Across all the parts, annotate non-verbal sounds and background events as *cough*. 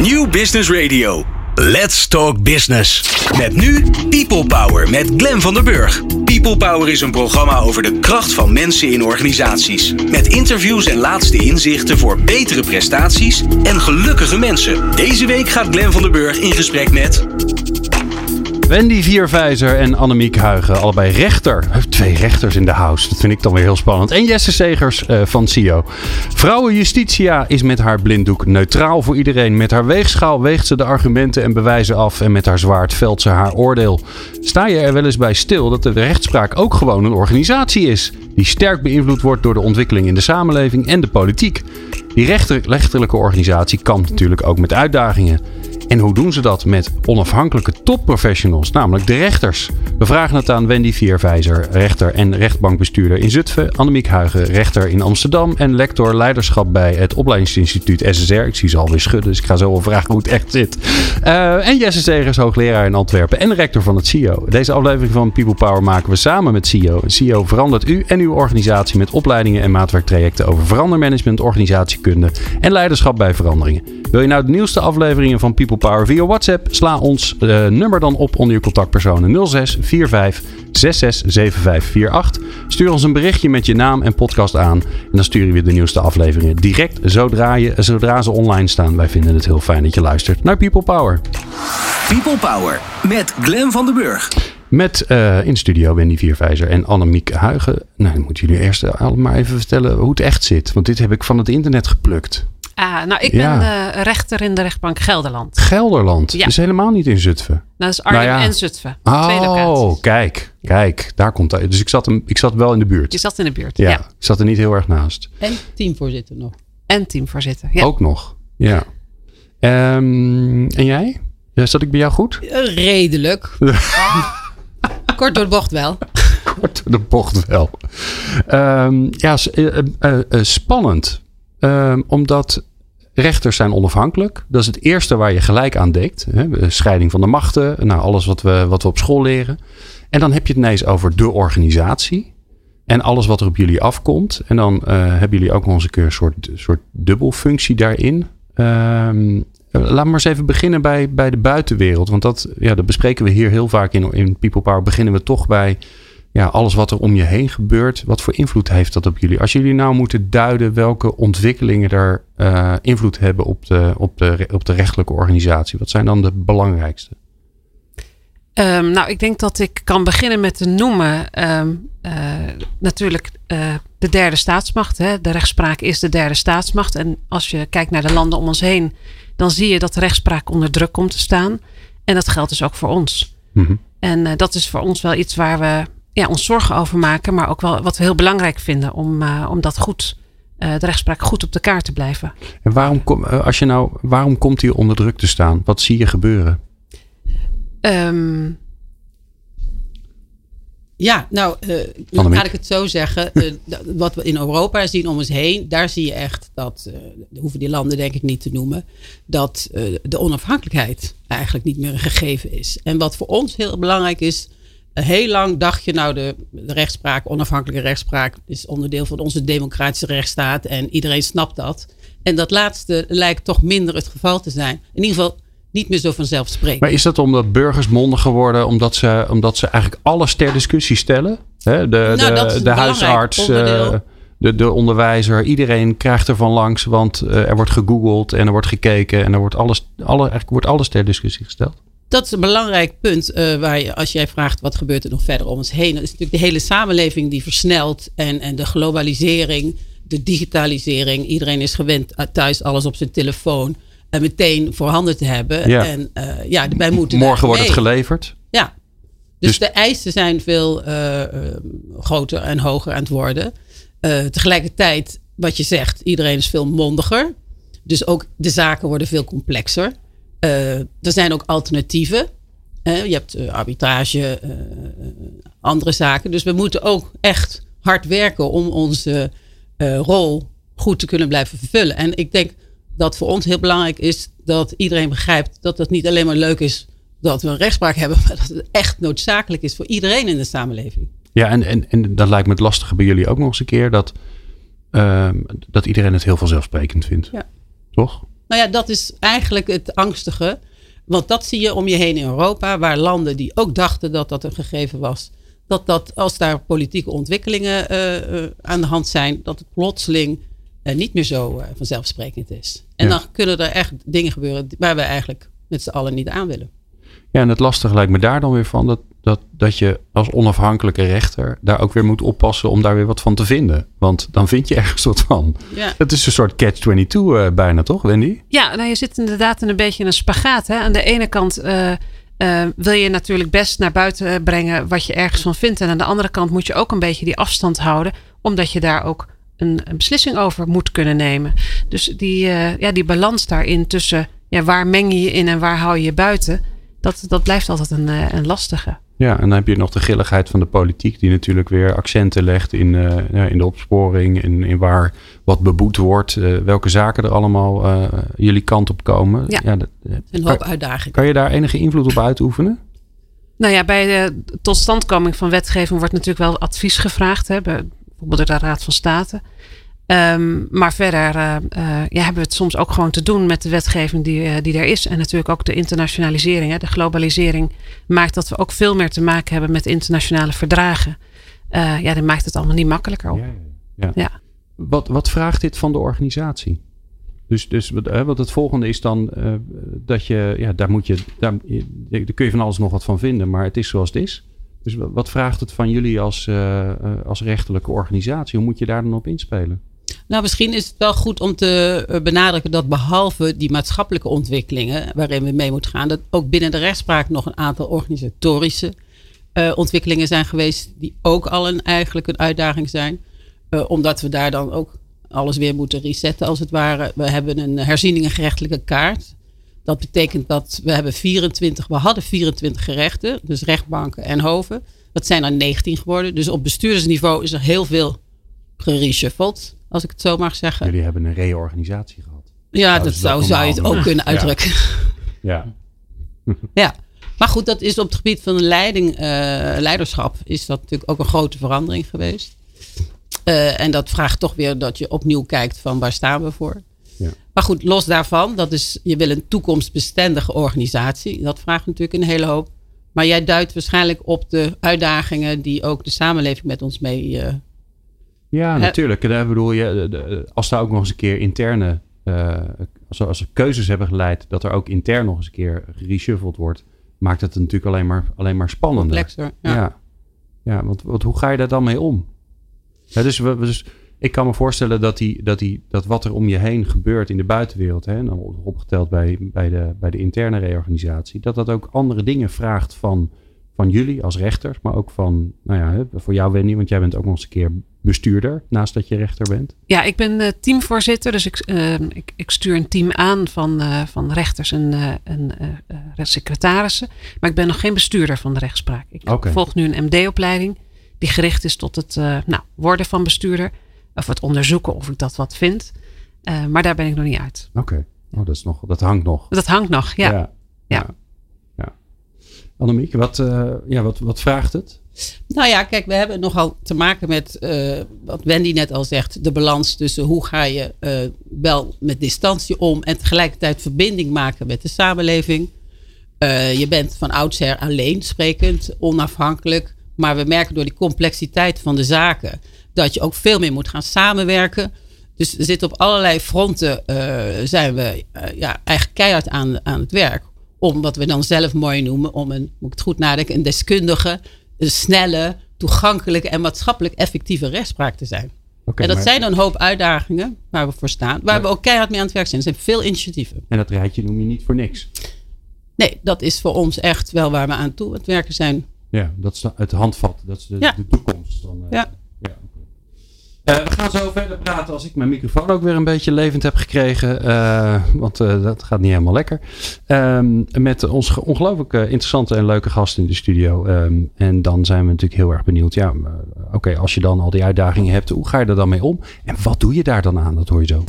New Business Radio. Let's Talk Business. Met nu People Power met Glen van der Burg. People Power is een programma over de kracht van mensen in organisaties. Met interviews en laatste inzichten voor betere prestaties en gelukkige mensen. Deze week gaat Glen van der Burg in gesprek met Wendy Vierwijzer en Annemiek Huigen, allebei rechter. Twee rechters in de house, dat vind ik dan weer heel spannend. En Jesse Segers uh, van CIO. Vrouwen Justitia is met haar blinddoek neutraal voor iedereen. Met haar weegschaal weegt ze de argumenten en bewijzen af. En met haar zwaard velt ze haar oordeel. Sta je er wel eens bij stil dat de rechtspraak ook gewoon een organisatie is? Die sterk beïnvloed wordt door de ontwikkeling in de samenleving en de politiek. Die rechter, rechterlijke organisatie kampt natuurlijk ook met uitdagingen. En hoe doen ze dat met onafhankelijke topprofessionals, namelijk de rechters? We vragen het aan Wendy Vierwijzer, rechter en rechtbankbestuurder in Zutphen, Annemiek Huigen, rechter in Amsterdam en lector leiderschap bij het opleidingsinstituut SSR. Ik zie ze alweer schudden, dus ik ga zo wel vragen hoe het echt zit. Uh, en Jesse Segers, hoogleraar in Antwerpen en rector van het CIO. Deze aflevering van People Power maken we samen met CIO. CIO verandert u en uw organisatie met opleidingen en maatwerktrajecten over verandermanagement, organisatiekunde en leiderschap bij veranderingen. Wil je nou de nieuwste afleveringen van People Power via WhatsApp? Sla ons uh, nummer dan op onder je contactpersonen 06 45 66 7548. Stuur ons een berichtje met je naam en podcast aan. En dan sturen we de nieuwste afleveringen direct zodra, je, zodra ze online staan. Wij vinden het heel fijn dat je luistert naar People Power. People Power met Glen van den Burg. Met uh, in studio Wendy Vierwijzer en Annemiek Huigen. Nou, dan moeten jullie eerst allemaal even vertellen hoe het echt zit. Want dit heb ik van het internet geplukt. Ah, nou, ik ja. ben uh, rechter in de rechtbank Gelderland. Gelderland? Ja. Dus helemaal niet in Zutphen? Nou, dat is Arnhem nou ja. en Zutphen. Oh, kijk, kijk. Daar komt hij. Dus ik zat, hem, ik zat wel in de buurt. Je zat in de buurt, ja. Ik zat er niet heel erg naast. En teamvoorzitter nog. En teamvoorzitter, ja. Ook nog, ja. Um, en jij? Ja, zat ik bij jou goed? Uh, redelijk. *laughs* Kort door de bocht wel. Kort door de bocht wel. Um, ja, uh, uh, spannend. Um, omdat rechters zijn onafhankelijk. Dat is het eerste waar je gelijk aan denkt. Hè? Scheiding van de machten. Nou, alles wat we, wat we op school leren. En dan heb je het ineens over de organisatie. En alles wat er op jullie afkomt. En dan uh, hebben jullie ook nog eens een keer een soort, soort dubbelfunctie daarin. Um, laat maar eens even beginnen bij, bij de buitenwereld. Want dat, ja, dat bespreken we hier heel vaak in, in People Power. Beginnen we toch bij ja, alles wat er om je heen gebeurt, wat voor invloed heeft dat op jullie? Als jullie nou moeten duiden welke ontwikkelingen er uh, invloed hebben op de, op, de, op de rechtelijke organisatie, wat zijn dan de belangrijkste? Um, nou, ik denk dat ik kan beginnen met te noemen um, uh, natuurlijk uh, de derde staatsmacht. Hè. De rechtspraak is de derde staatsmacht. En als je kijkt naar de landen om ons heen, dan zie je dat de rechtspraak onder druk komt te staan. En dat geldt dus ook voor ons. Mm -hmm. En dat is voor ons wel iets waar we ja, ons zorgen over maken, maar ook wel wat we heel belangrijk vinden om, uh, om dat goed, uh, de rechtspraak goed op de kaart te blijven. En waarom, kom, uh, als je nou, waarom komt hij onder druk te staan? Wat zie je gebeuren? Um, ja, nou, uh, laat ik het zo zeggen. *laughs* Uh, wat we in Europa zien om ons heen, daar zie je echt dat, uh, hoeven die landen denk ik niet te noemen, dat de onafhankelijkheid eigenlijk niet meer een gegeven is. En wat voor ons heel belangrijk is, Heel lang dacht je, nou, de, de, rechtspraak, onafhankelijke rechtspraak, is onderdeel van onze democratische rechtsstaat en iedereen snapt dat. En dat laatste lijkt toch minder het geval te zijn. In ieder geval niet meer zo vanzelfsprekend. Maar is dat omdat burgers mondiger worden, omdat ze, omdat ze eigenlijk alles ter discussie stellen? De, nou, de, de huisarts, uh, de, de onderwijzer, iedereen krijgt er van langs, want uh, er wordt gegoogeld en er wordt gekeken en er wordt alles, alle, eigenlijk wordt alles ter discussie gesteld dat is een belangrijk punt uh, waar je, als jij vraagt wat gebeurt er nog verder om ons heen. Dat is natuurlijk de hele samenleving die versnelt en, en de globalisering, de digitalisering. Iedereen is gewend thuis alles op zijn telefoon en meteen voorhanden te hebben. Ja. En uh, ja, wij moeten Morgen wordt het geleverd. Ja. Dus, dus, de eisen zijn veel uh, groter en hoger aan het worden. tegelijkertijd, wat je zegt, iedereen is veel mondiger. Dus ook de zaken worden veel complexer. Uh, er zijn ook alternatieven. Je hebt uh, arbitrage, andere zaken. Dus we moeten ook echt hard werken om onze rol goed te kunnen blijven vervullen. En ik denk dat voor ons heel belangrijk is dat iedereen begrijpt dat het niet alleen maar leuk is dat we een rechtspraak hebben, *laughs* maar dat het echt noodzakelijk is voor iedereen in de samenleving. Ja, en, en, en dat lijkt me het lastige bij jullie ook nog eens een keer dat, ehm, dat iedereen het heel vanzelfsprekend vindt. Ja. Toch? Nou ja, dat is eigenlijk het angstige. Want dat zie je om je heen in Europa, waar landen die ook dachten dat dat een gegeven was, dat, dat als daar politieke ontwikkelingen uh, aan de hand zijn, dat het plotseling uh, niet meer zo vanzelfsprekend is. En ja. dan kunnen er echt dingen gebeuren waar we eigenlijk met z'n allen niet aan willen. Ja, en het lastige lijkt me daar dan weer van dat, dat, dat je als onafhankelijke rechter daar ook weer moet oppassen om daar weer wat van te vinden. Want dan vind je ergens wat van. Ja. Het is een soort catch-22 uh, bijna, toch, Wendy? Ja, nou je zit inderdaad in een beetje een spagaat. Hè? Aan de ene kant uh, uh, wil je natuurlijk best naar buiten brengen wat je ergens van vindt. En aan de andere kant moet je ook een beetje die afstand houden, omdat je daar ook een, een beslissing over moet kunnen nemen. Dus die, ja, die balans daarin tussen ja, waar meng je je in en waar hou je je buiten, dat, dat blijft altijd een, een lastige. Ja, en dan heb je nog de grilligheid van de politiek, die natuurlijk weer accenten legt in, uh, in de opsporing, in, in waar wat beboet wordt, uh, welke zaken er allemaal uh, jullie kant op komen. Ja, ja dat, een hoop uitdagingen. Kan je daar enige invloed op uitoefenen? Nou ja, bij de totstandkoming van wetgeving wordt natuurlijk wel advies gevraagd, hè, bijvoorbeeld door de Raad van State. Um, maar verder uh, uh, ja, hebben we het soms ook gewoon te doen met de wetgeving die, uh, die er is. En natuurlijk ook de internationalisering. Hè. De globalisering maakt dat we ook veel meer te maken hebben met internationale verdragen. ja, dat maakt het allemaal niet makkelijker op. Ja, ja. ja. Wat, wat vraagt dit van de organisatie? Dus, dus wat het volgende is dan dat je, ja, daar moet je, daar, daar kun je van alles nog wat van vinden, maar het is zoals het is. Dus wat vraagt het van jullie als, als rechterlijke organisatie? Hoe moet je daar dan op inspelen? Nou, misschien is het wel goed om te eh, benadrukken dat behalve die maatschappelijke ontwikkelingen waarin we mee moeten gaan, dat ook binnen de rechtspraak nog een aantal organisatorische uh, ontwikkelingen zijn geweest die ook al een, eigenlijk een uitdaging zijn. Uh, omdat we daar dan ook alles weer moeten resetten als het ware. We hebben een herzieningengerechtelijke kaart. Dat betekent dat we hebben 24, we hadden 24 gerechten, dus rechtbanken en hoven. Dat zijn er 19 geworden. Dus op bestuursniveau is er heel veel gereshuffeld als ik het zo mag zeggen. Jullie hebben een reorganisatie gehad. Ja, dat, zou, zou je het ook kunnen *laughs* uitdrukken. *laughs* Ja. Ja. Maar goed, dat is op het gebied van de leiding, uh, leiderschap is dat natuurlijk ook een grote verandering geweest. Uh, en dat vraagt toch weer dat je opnieuw kijkt van waar staan we voor. Ja. Maar goed, los daarvan, dat is, je wil een toekomstbestendige organisatie. Dat vraagt natuurlijk een hele hoop. Maar jij duidt waarschijnlijk op de uitdagingen die ook de samenleving met ons mee uh, ja, natuurlijk. Daar bedoel je, als daar ook nog eens een keer interne, uh, als, als er keuzes hebben geleid, dat er ook intern nog eens een keer reshuffled wordt, maakt het natuurlijk alleen maar, alleen maar spannender. Complexer, ja. ja. Ja, want, want hoe ga je daar dan mee om? Ja, dus, we, dus ik kan me voorstellen dat, die, dat, die, dat wat er om je heen gebeurt in de buitenwereld, hè, dan opgeteld bij, bij, de, bij de interne reorganisatie, dat dat ook andere dingen vraagt van, van jullie als rechters, maar ook van, nou ja, voor jou Wendy, want jij bent ook nog eens een keer bestuurder naast dat je rechter bent? Ja, ik ben uh, teamvoorzitter, dus ik, uh, ik, ik, stuur een team aan van, uh, van rechters en, en secretarissen. Maar ik ben nog geen bestuurder van de rechtspraak. Ik okay. volg nu een MD-opleiding die gericht is tot het nou, worden van bestuurder. Of het onderzoeken of ik dat wat vind. maar daar ben ik nog niet uit. Oké, okay. oh, dat, is nog, dat hangt nog. Dat hangt nog, ja. ja. ja. ja. Annemiek, wat, ja, wat, wat vraagt het? Nou ja, kijk, we hebben nogal te maken met uh, wat Wendy net al zegt. De balans tussen hoe ga je uh, wel met distantie om en tegelijkertijd verbinding maken met de samenleving. Je bent van oudsher alleensprekend, onafhankelijk. Maar we merken door die complexiteit van de zaken dat je ook veel meer moet gaan samenwerken. Dus er zitten op allerlei fronten, zijn we ja, eigenlijk keihard aan, aan het werk. Om wat we dan zelf mooi noemen, om een, moet ik het goed nadenken, een deskundige een snelle, toegankelijke en maatschappelijk effectieve rechtspraak te zijn. Okay, en dat zijn dan een hoop uitdagingen waar we voor staan. Waar we ook keihard mee aan het werk zijn. Er zijn veel initiatieven. En dat rijtje noem je niet voor niks? Nee, dat is voor ons echt wel waar we aan toe het werken zijn. Ja, dat is het handvat. Dat is de, de toekomst. Dan, uh, ja. Uh, we gaan zo verder praten als ik mijn microfoon ook weer een beetje levend heb gekregen. Uh, want uh, dat gaat niet helemaal lekker. Um, met onze ongelooflijk interessante en leuke gast in de studio. Um, en dan zijn we natuurlijk heel erg benieuwd. Ja, oké, als je dan al die uitdagingen hebt, hoe ga je er dan mee om? En wat doe je daar dan aan? Dat hoor je zo.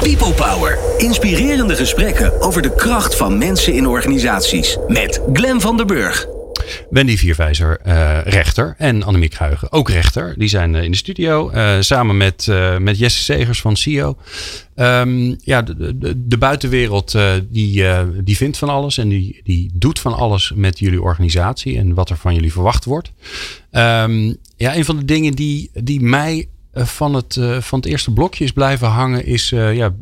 People Power. Inspirerende gesprekken over de kracht van mensen in organisaties. Met Glen van der Burg. Wendy Vierwijzer, uh, rechter. En Annemiek Huigen, ook rechter. Die zijn in de studio. samen met, met Jesse Segers van CIO. Um, ja, de, buitenwereld die, die vindt van alles. En die, die doet van alles met jullie organisatie. En wat er van jullie verwacht wordt. Um, ja, een van de dingen die, die mij eh, van het, van het eerste blokje is blijven hangen, is ja,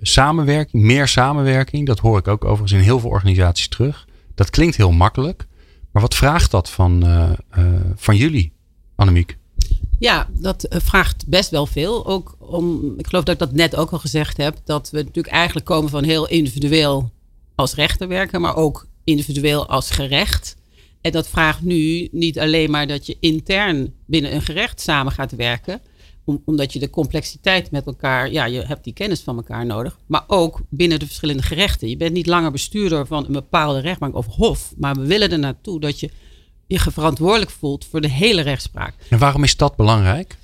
samenwerking, meer samenwerking. Dat hoor ik ook overigens in heel veel organisaties terug. Dat klinkt heel makkelijk, maar wat vraagt dat van, van jullie, Annemiek? Ja, dat vraagt best wel veel. Ook om, ik geloof dat ik dat net ook al gezegd heb, dat we natuurlijk eigenlijk komen van heel individueel als rechter werken, maar ook individueel als gerecht. En dat vraagt nu niet alleen maar dat je intern binnen een gerecht samen gaat werken, omdat je de complexiteit met elkaar, ja, je hebt die kennis van elkaar nodig. Maar ook binnen de verschillende gerechten. Je bent niet langer bestuurder van een bepaalde rechtbank of hof. Maar we willen er naartoe dat je je verantwoordelijk voelt voor de hele rechtspraak. En waarom is dat belangrijk?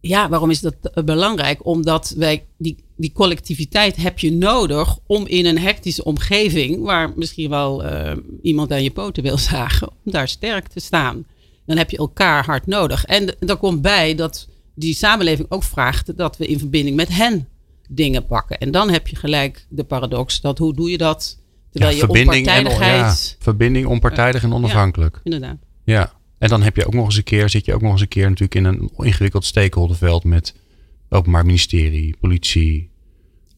Ja, waarom is dat eh, belangrijk? Omdat wij die, die collectiviteit heb je nodig om in een hectische omgeving, waar misschien wel uh, iemand aan je poten wil *laughs* zagen, om daar sterk te staan. Dan heb je elkaar hard nodig. En er komt bij dat die samenleving ook vraagt dat we in verbinding met hen dingen pakken. En dan heb je gelijk de paradox dat hoe doe je dat terwijl ja, je onpartijdigheid... En, ja, verbinding, onpartijdig en onafhankelijk. Ja, inderdaad. Ja, en dan heb je ook nog eens een keer, zit je ook nog eens een keer natuurlijk in een ingewikkeld stakeholderveld met Openbaar Ministerie, politie,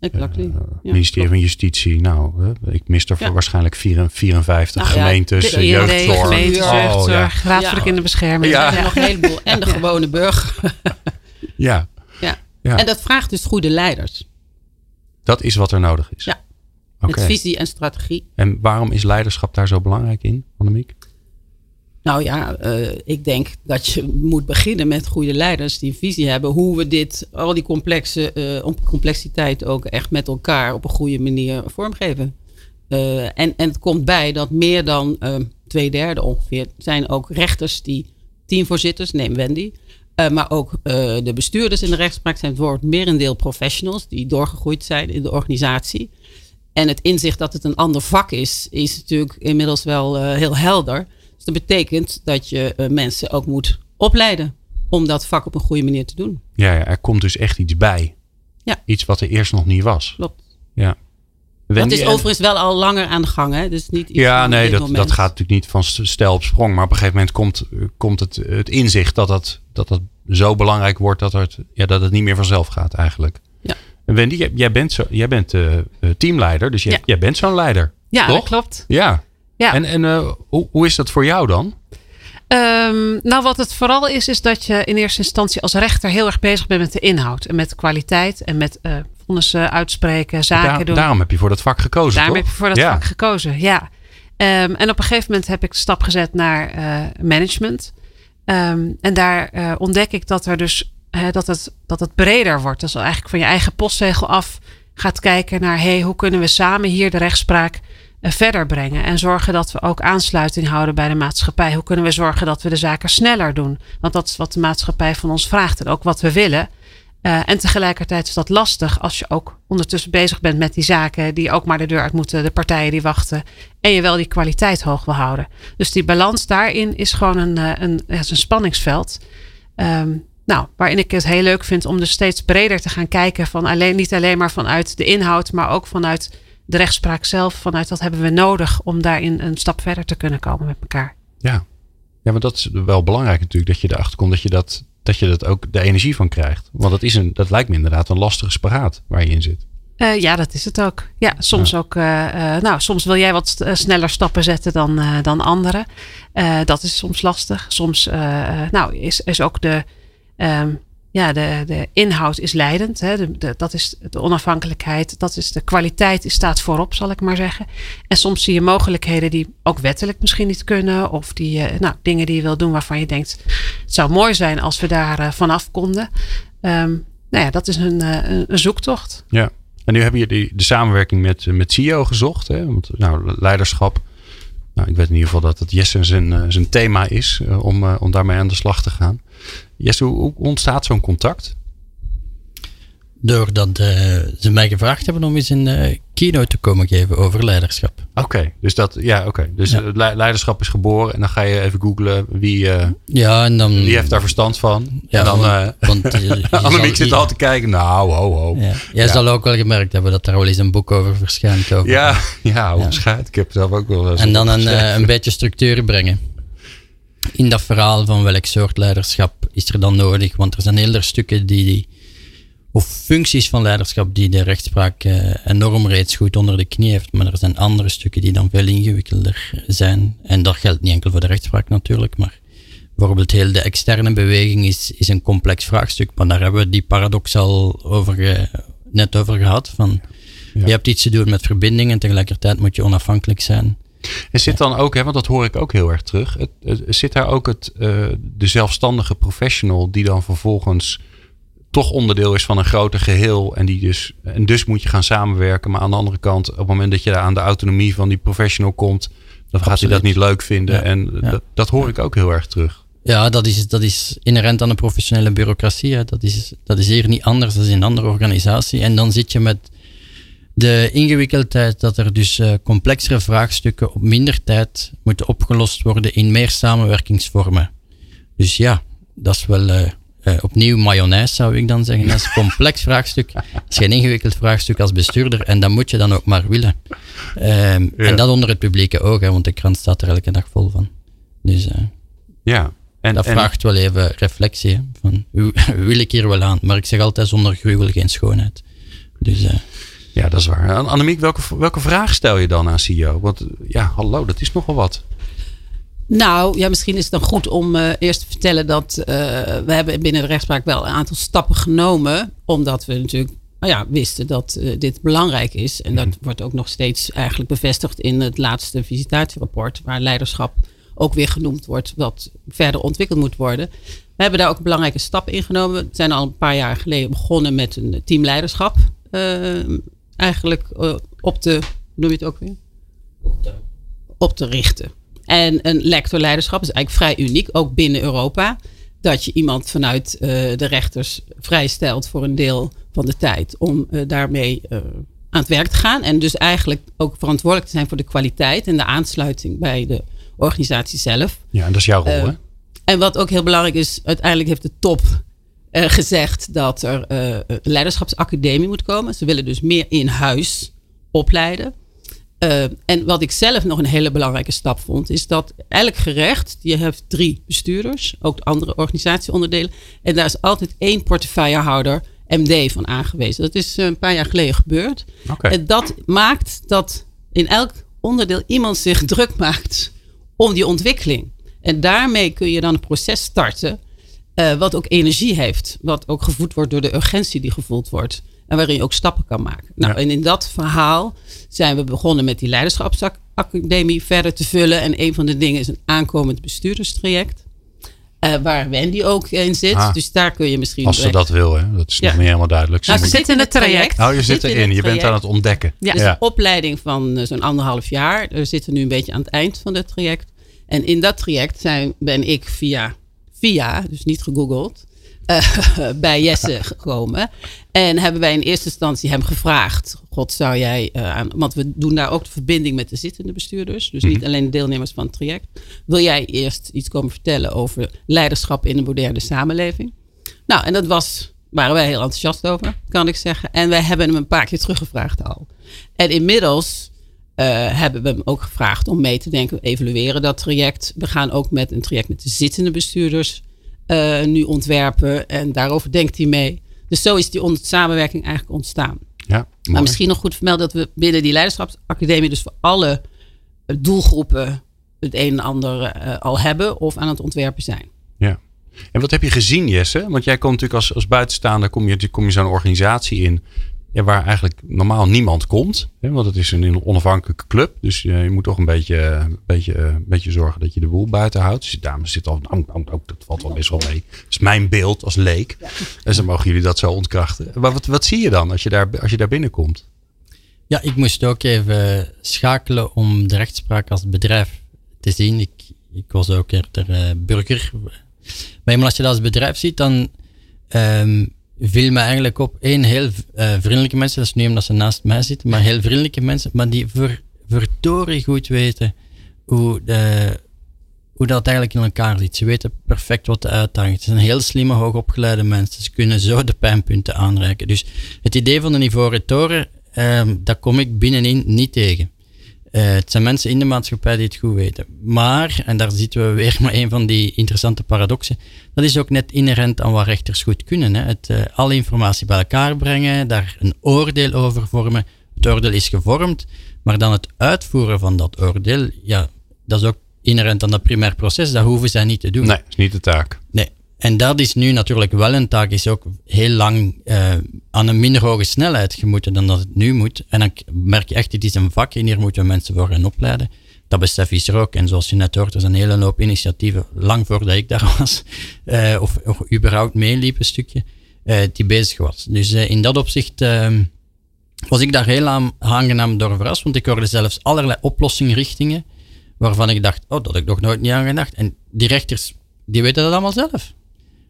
Exactly. Uh, ministerie van Justitie. Nou, uh, ik mis er ja. waarschijnlijk 54 nou, gemeentes, ja, jeugdzorg. Gemeente, oh, jeugdzorg, ja. raad voor de kinderbescherming. Ja. En nog een heleboel. En de gewone burger. *laughs* ja. ja. En dat vraagt dus goede leiders. Dat is wat er nodig is. Ja. Okay. Met visie en strategie. En waarom is leiderschap daar zo belangrijk in, Annemiek? Nou ja, uh, ik denk dat je moet beginnen met goede leiders die visie hebben hoe we dit, al die complexe uh, complexiteit ook echt met elkaar op een goede manier vormgeven. Uh, en, en het komt bij dat meer dan twee derde ongeveer zijn ook rechters die teamvoorzitters, neem Wendy. maar ook de bestuurders in de rechtspraak zijn het woord merendeel professionals die doorgegroeid zijn in de organisatie. En het inzicht dat het een ander vak is, is natuurlijk inmiddels wel heel helder. Dat betekent dat je uh, mensen ook moet opleiden om dat vak op een goede manier te doen. Ja, ja, er komt dus echt iets bij. Ja. Iets wat er eerst nog niet was. Klopt. Ja. Wendy, dat is overigens wel al langer aan de gang. Hè? Dus niet iets ja, nee, dat, dat gaat natuurlijk niet van stel op sprong. Maar op een gegeven moment komt, komt het, het inzicht dat dat, dat dat zo belangrijk wordt dat het, ja, dat het niet meer vanzelf gaat eigenlijk. Ja. En Wendy, jij, bent, zo, jij bent uh, teamleider, dus jij, ja. jij bent zo'n leider. Ja, toch? dat klopt. Ja. Ja. En, en uh, hoe, hoe is dat voor jou dan? Um, nou, wat het vooral is, is dat je in eerste instantie als rechter heel erg bezig bent met de inhoud en met de kwaliteit en met uh, vonnissen uitspreken, zaken Daar, doen. Daarom heb je voor dat vak gekozen. Daarom toch? heb je voor dat ja. vak gekozen, ja. Um, en op een gegeven moment heb ik de stap gezet naar uh, management. Um, en daar uh, ontdek ik dat er dus dat, het, dat het breder wordt. Dus eigenlijk van je eigen postzegel af gaat kijken naar hey, hoe kunnen we samen hier de rechtspraak eh, verder brengen. En zorgen dat we ook aansluiting houden bij de maatschappij. Hoe kunnen we zorgen dat we de zaken sneller doen? Want dat is wat de maatschappij van ons vraagt en ook wat we willen. Uh, en tegelijkertijd is dat lastig als je ook ondertussen bezig bent met die zaken die ook maar de deur uit moeten, de partijen die wachten. En je wel die kwaliteit hoog wil houden. Dus die balans daarin is gewoon een, eh, een, een, spanningsveld. Um, nou, waarin ik het heel leuk vind om dus steeds breder te gaan kijken. Van alleen, niet alleen maar vanuit de inhoud, maar ook vanuit de rechtspraak zelf, vanuit wat hebben we nodig om daarin een stap verder te kunnen komen met elkaar. Ja, ja maar dat is wel belangrijk natuurlijk, dat je erachter komt dat je dat, dat je dat ook de energie van krijgt. Want dat, is een, dat lijkt me inderdaad een lastige sparaat waar je in zit. Uh, ja, dat is het ook. Ja, soms ook. Uh, uh, nou, soms wil jij wat sneller stappen zetten dan, dan anderen. dat is soms lastig. Soms nou, is, is ook de, um, ja, de, de inhoud is leidend. Hè. Dat is de onafhankelijkheid. Dat is de kwaliteit staat voorop, zal ik maar zeggen. En soms zie je mogelijkheden die ook wettelijk misschien niet kunnen. Of die, uh, nou, dingen die je wil doen waarvan je denkt... het zou mooi zijn als we daar uh, vanaf konden. Um, nou ja, dat is een, uh, een, zoektocht. Ja, en nu hebben jullie de samenwerking met, met CEO gezocht. Hè? Want nou, leiderschap... Nou, ik weet in ieder geval dat het Jesse zijn, zijn thema is om, om daarmee aan de slag te gaan. Jesse, hoe ontstaat zo'n contact? Doordat uh, ze mij gevraagd hebben om eens een uh, keynote te komen geven over leiderschap. Oké, dus dat, ja, oké. Dus Ja. le- leiderschap is geboren en dan ga je even googlen wie, eh, Ja, en dan... wie heeft daar verstand van. Ja, en dan, want- eh Annemiek *laughs* zit al te kijken. Nou, ho, ho. Ja. Jij Ja. zal ook wel gemerkt hebben dat er wel eens een boek over verschijnt. Over. Ja, *laughs* ja, ontscheid. Ik heb zelf ook wel eens En dan een, eh, een beetje structuur brengen. In dat verhaal van welk soort leiderschap is er dan nodig? Want er zijn heel veel stukken die, die of functies van leiderschap die de rechtspraak eh, enorm reeds goed onder de knie heeft. Maar er zijn andere stukken die dan veel ingewikkelder zijn. En dat geldt niet enkel voor de rechtspraak natuurlijk, maar bijvoorbeeld heel de externe beweging is, is een complex vraagstuk. Maar daar hebben we die paradox al over net over gehad. Van, Ja. Je hebt iets te doen met verbinding en tegelijkertijd moet je onafhankelijk zijn. En zit dan ook, hè, want dat hoor ik ook heel erg terug. Het, het- zit daar ook het, eh, de zelfstandige professional die dan vervolgens toch onderdeel is van een groter geheel. En, die dus, en dus moet je gaan samenwerken. Maar aan de andere kant, op het moment dat je daar aan de autonomie van die professional komt, dan gaat hij dat niet leuk vinden. Ja. En Ja. dat, dat hoor ik ook heel erg terug. Ja, dat is, dat is inherent aan de professionele bureaucratie. Hè. Dat, is, dat is hier niet anders dan in een andere organisatie. En dan zit je met de ingewikkeldheid dat er dus eh, complexere vraagstukken op minder tijd moeten opgelost worden in meer samenwerkingsvormen. Dus ja, dat is wel eh, eh, opnieuw mayonaise zou ik dan zeggen. Dat is een *laughs* complex vraagstuk. Dat is geen ingewikkeld vraagstuk als bestuurder en dat moet je dan ook maar willen. Ehm, Ja. En dat onder het publieke oog, hè, want de krant staat er elke dag vol van. Dus Ja. En, dat en- vraagt wel even reflectie. hè, Van, *laughs* wil ik hier wel aan? Maar ik zeg altijd zonder gruwel geen schoonheid. Dus ja, dat is waar. An- Annemiek, welke, welke vraag stel je dan aan CEO? Want ja, hallo, dat is nogal wat. Nou, ja, misschien is het dan goed om eh, eerst te vertellen dat eh, we hebben binnen de rechtspraak wel een aantal stappen genomen. Omdat we natuurlijk nou ja, wisten dat eh, dit belangrijk is. En dat wordt ook nog steeds eigenlijk bevestigd in het laatste visitatierapport. Waar leiderschap ook weer genoemd wordt wat verder ontwikkeld moet worden. We hebben daar ook een belangrijke stap in genomen. We zijn al een paar jaar geleden begonnen met een teamleiderschap. Eigenlijk eh, op te, noem je het ook weer? Op te richten. En een lectorleiderschap is eigenlijk vrij uniek, ook binnen Europa. Dat je iemand vanuit eh, de rechters vrijstelt voor een deel van de tijd om eh, daarmee aan het werk te gaan. En dus eigenlijk ook verantwoordelijk te zijn voor de kwaliteit en de aansluiting bij de organisatie zelf. Ja, en dat is jouw rol, hè? En wat ook heel belangrijk is, uiteindelijk heeft de top eh, gezegd dat er eh, een leiderschapsacademie moet komen. Ze willen dus meer in huis opleiden. Eh, en wat ik zelf nog een hele belangrijke stap vond, is dat elk gerecht, die heeft drie bestuurders, ook de andere organisatieonderdelen. En daar is altijd één portefeuillehouder MD van aangewezen. Dat is eh, een paar jaar geleden gebeurd. En dat maakt dat in elk onderdeel iemand zich *laughs* druk maakt om die ontwikkeling. En daarmee kun je dan een proces starten. Eh, wat ook energie heeft. Wat ook gevoed wordt door de urgentie die gevoeld wordt. En waarin je ook stappen kan maken. Nou, Ja. en in dat verhaal zijn we begonnen met die leiderschapsacademie verder te vullen. En een van de dingen is een aankomend bestuurderstraject. eh, waar Wendy ook in zit. Ah. Dus daar kun je misschien. Als ze dat wil, hè? Dat is Ja. nog niet helemaal duidelijk. Ze Nou, moet- zit in het traject. Oh, je zit Zit in erin. Je bent aan het ontdekken. Ja. Dus een opleiding van eh, zo'n anderhalf jaar. We zitten nu een beetje aan het eind van het traject. En in dat traject zijn, ben ik via, via, dus niet gegoogeld, eh, *laughs* bij Jesse *laughs* gekomen. En hebben wij in eerste instantie hem gevraagd: God, zou jij eh, aan. Want we doen daar ook de verbinding met de zittende bestuurders. Dus niet alleen de deelnemers van het traject. Wil jij eerst iets komen vertellen over leiderschap in een moderne samenleving? Nou, en dat was, waren wij heel enthousiast over, kan ik zeggen. En wij hebben hem een paar keer teruggevraagd al. En inmiddels hebben we hem ook gevraagd om mee te denken, evalueren dat traject. We gaan ook met een traject met de zittende bestuurders eh, nu ontwerpen. En daarover denkt hij mee. Dus zo is die samenwerking eigenlijk ontstaan. Ja, Maar misschien nog goed vermeld dat we binnen die leiderschapsacademie dus voor alle eh, doelgroepen het een en ander eh, al hebben of aan het ontwerpen zijn. Ja. En wat heb je gezien, Jesse? Want jij komt natuurlijk als, als buitenstaander, kom je, kom je zo'n organisatie in. Ja, waar eigenlijk normaal niemand komt. Hè? Want het is een onafhankelijke club. Dus je, je moet toch een beetje, een, beetje, eh, een beetje zorgen dat je de boel buiten houdt. Dus die dames zitten al, nou, nou, nou, dat valt wel best wel mee. Dat is mijn beeld als leek. Dus dan mogen jullie dat zo ontkrachten. Maar wat, wat zie je dan als je daar, als je daar binnenkomt? Ja, ik moest ook even schakelen om de rechtspraak als bedrijf te zien. Ik, ik was ook eerder eh, burger. Maar als je dat als bedrijf ziet, dan ehm, viel me eigenlijk op één heel eh, vriendelijke mensen. Dat is niet omdat ze naast mij zitten, maar heel vriendelijke mensen. Maar die verdorie goed weten hoe, de, hoe dat eigenlijk in elkaar zit. Ze weten perfect wat de uitdaging is. Het zijn heel slimme, hoogopgeleide mensen. Ze kunnen zo de pijnpunten aanreiken. Dus het idee van de ivoren toren, um, dat kom ik binnenin niet tegen. Uh, het zijn mensen in de maatschappij die het goed weten. Maar, en daar zitten we weer *laughs* met een van die interessante paradoxen, dat is ook net inherent aan wat rechters goed kunnen. Hè. Het, uh, alle informatie bij elkaar brengen, daar een oordeel over vormen. Het oordeel is gevormd, maar dan het uitvoeren van dat oordeel, ja, dat is ook inherent aan dat primair proces. Dat hoeven zij niet te doen. Nee, dat is niet de taak. Nee. En dat is nu natuurlijk wel een taak, is ook heel lang uh, aan een minder hoge snelheid gemoeten dan dat het nu moet. En dan merk je echt, dit is een vak en hier moeten we mensen voor gaan opleiden. Dat besef is er ook. En zoals je net hoort, er zijn een hele hoop initiatieven, lang voordat ik daar *laughs* was, uh, of, überhaupt meeliep een stukje, uh, die bezig was. Dus in dat opzicht ehm, was ik daar heel aangenaam door verrast, want ik hoorde zelfs allerlei oplossinglichtingen waarvan ik dacht, oh, dat had ik nog nooit niet aan gedacht. En die rechters, die weten dat allemaal zelf.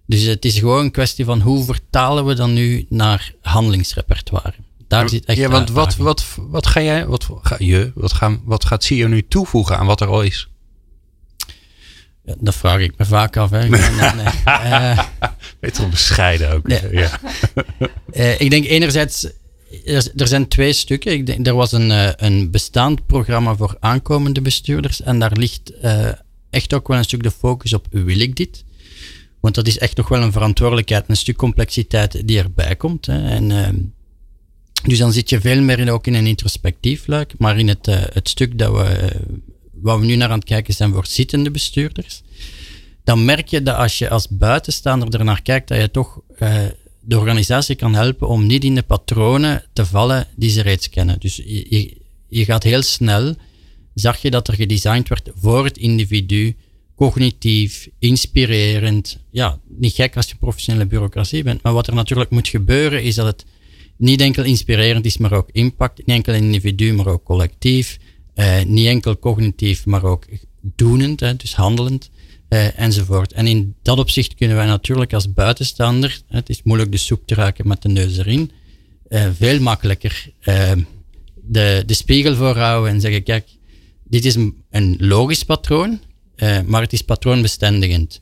Dus het is gewoon een kwestie van hoe vertalen we dan nu naar handelingsrepertoire. Daar zit echt Ja, want wat, wat, wat ga jij, wat ga je, wat, gaan, wat gaat CEO nu toevoegen aan wat er al is? Ja, dat vraag ik me vaak af. Hè. *laughs* nee, nee. Uh, *laughs* bescheiden ook. Nee. Ja. uh, *laughs* ik denk enerzijds er, zijn twee stukken. Ik denk, er was een, uh, een bestaand programma voor aankomende bestuurders. En daar ligt echt ook wel een stuk de focus op: wil ik dit? Want dat is echt nog wel een verantwoordelijkheid, een stuk complexiteit die erbij komt. Hè. En, uh, dus dan zit je veel meer in, ook in een introspectief luik. Maar in het, het stuk dat we, waar we nu naar aan het kijken zijn voor zittende bestuurders. Dan merk je dat als je als buitenstaander ernaar kijkt, dat je toch de organisatie kan helpen om niet in de patronen te vallen die ze reeds kennen. Dus je, je gaat heel snel, zag je dat er gedesigned werd voor het individu, cognitief, inspirerend. Ja, niet gek als je professionele bureaucratie bent, maar wat er natuurlijk moet gebeuren is dat het niet enkel inspirerend is, maar ook impact. Niet enkel individu, maar ook collectief. Uh, niet enkel cognitief, maar ook doenend, hè, dus handelend. Uh, enzovoort. En in dat opzicht kunnen wij natuurlijk als buitenstaander, het is moeilijk de soep te raken met de neus erin, uh, veel makkelijker de, de spiegel voorhouden en zeggen, kijk, dit is een logisch patroon, maar het is patroonbestendigend.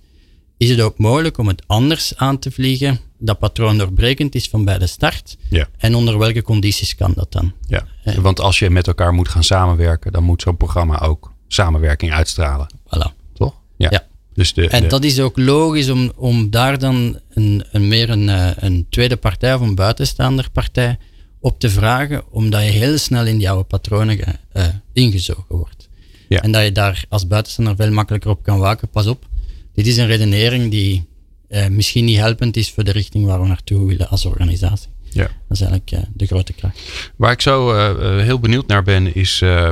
Is het ook mogelijk om het anders aan te vliegen, dat patroon doorbrekend is van bij de start? Ja. En onder welke condities kan dat dan? Ja, want als je met elkaar moet gaan samenwerken, dan moet zo'n programma ook samenwerking uitstralen. Voilà. Toch? Ja. ja. Dus de, en de... dat is ook logisch om, om daar dan een, een meer een, een tweede partij of een buitenstaander partij op te vragen, omdat je heel snel in oude patronen uh, ingezogen wordt. Ja. En dat je daar als buitenstaander veel makkelijker op kan waken. Pas op, dit is een redenering die uh, misschien niet helpend is voor de richting waar we naartoe willen als organisatie. Ja. Dat is eigenlijk uh, de grote kracht. Waar ik zo uh, heel benieuwd naar ben, is uh,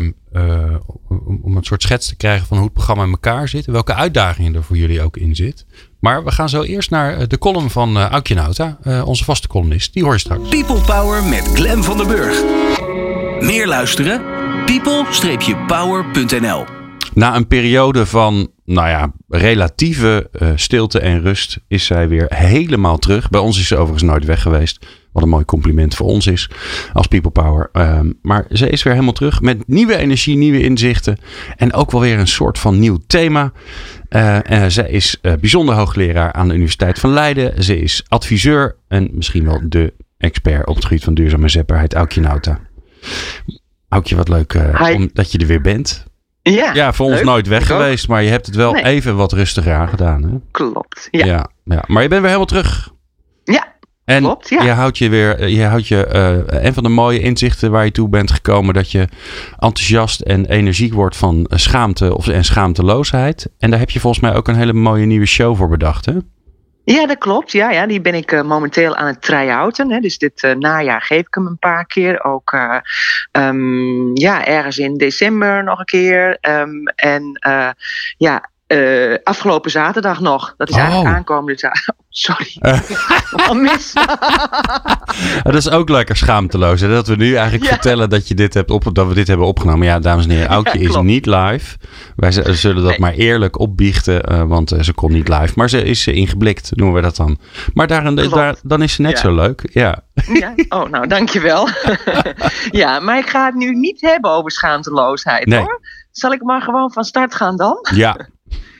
om, om een soort schets te krijgen van hoe het programma in elkaar zit. En welke uitdagingen er voor jullie ook in zit. Maar we gaan zo eerst naar de column van uh, Aukje Nauta, onze vaste columnist. Die hoor je straks. People Power met Glen van den Burg. Meer luisteren? people-power.nl Na een periode van, nou ja, relatieve stilte en rust is zij weer helemaal terug. Bij ons is ze overigens nooit weg geweest. Wat een mooi compliment voor ons is als People Power. Um, maar ze is weer helemaal terug met nieuwe energie, nieuwe inzichten. En ook wel weer een soort van nieuw thema. Uh, zij is uh, bijzonder hoogleraar aan de Universiteit van Leiden. Ze is adviseur en misschien wel de expert op het gebied van duurzame zetbaarheid. Aukje Nauta. Aukje, wat leuk om, dat je er weer bent. Ja, ja voor ons leuk. nooit weg Ik ook. geweest, maar je hebt het wel Nee. even wat rustiger aangedaan. Hè? Klopt. Ja. Ja, ja. Maar je bent weer helemaal terug. Ja, En Klopt, ja. je houdt je weer, je houdt je, eh, een van de mooie inzichten waar je toe bent gekomen, dat je enthousiast en energiek wordt van eh, schaamte of, en schaamteloosheid. En daar heb je volgens mij ook een hele mooie nieuwe show voor bedacht, hè? Ja, dat klopt. Ja, ja, die ben ik eh, momenteel aan het try-outen. Hè. Dus dit eh, najaar geef ik hem een paar keer. Ook eh, ehm, ja, ergens in december nog een keer. Ehm, en ja, Uh, afgelopen zaterdag nog. Dat is eigenlijk Oh. aankomende zaterdag. *laughs* Sorry. Wat mis. *laughs* dat is ook lekker schaamteloos. Hè? Dat we nu eigenlijk Ja. vertellen dat, je dit hebt op, dat we dit hebben opgenomen. Ja, dames en heren, Aukje is niet live. Wij zullen dat Nee. maar eerlijk opbiechten, eh, want eh, ze kon niet live. Maar ze is eh, ingeblikt, noemen we dat dan. Maar daar, Klopt. daar, dan is ze net Ja. zo leuk. Ja. Ja? *laughs* Oh, nou, dankjewel. ja, maar ik ga het nu niet hebben over schaamteloosheid Nee. hoor. Zal ik maar gewoon van start gaan dan? ja.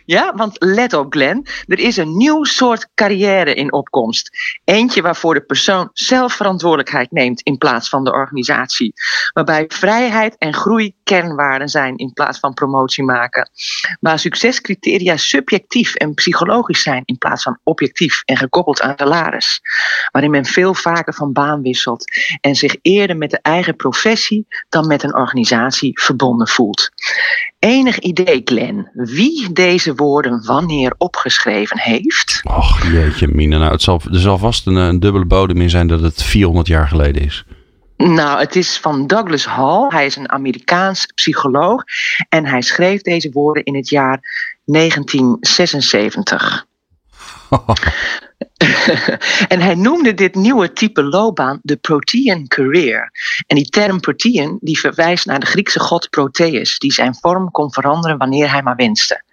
Ja, want let op Glenn, er is een nieuw soort carrière in opkomst. Eentje waarvoor de persoon zelf verantwoordelijkheid neemt in plaats van de organisatie. Waarbij vrijheid en groei kernwaarden zijn in plaats van promotie maken. Waar succescriteria subjectief en psychologisch zijn in plaats van objectief en gekoppeld aan salaris. Waarin men veel vaker van baan wisselt en zich eerder met de eigen professie dan met een organisatie verbonden voelt. Enig idee, Glenn, wie deze woorden wanneer opgeschreven heeft? Och, jeetje, Mina. Nou, het zal, er zal vast een, een dubbele bodem in zijn dat het 400 jaar geleden is. Nou, het is van Douglas Hall. Hij is een Amerikaans psycholoog en hij schreef deze woorden in het jaar 1976. *laughs* en hij noemde dit nieuwe type loopbaan de Protean career. En die term Protean die verwijst naar de Griekse god Proteus, die zijn vorm kon veranderen wanneer hij maar wenste.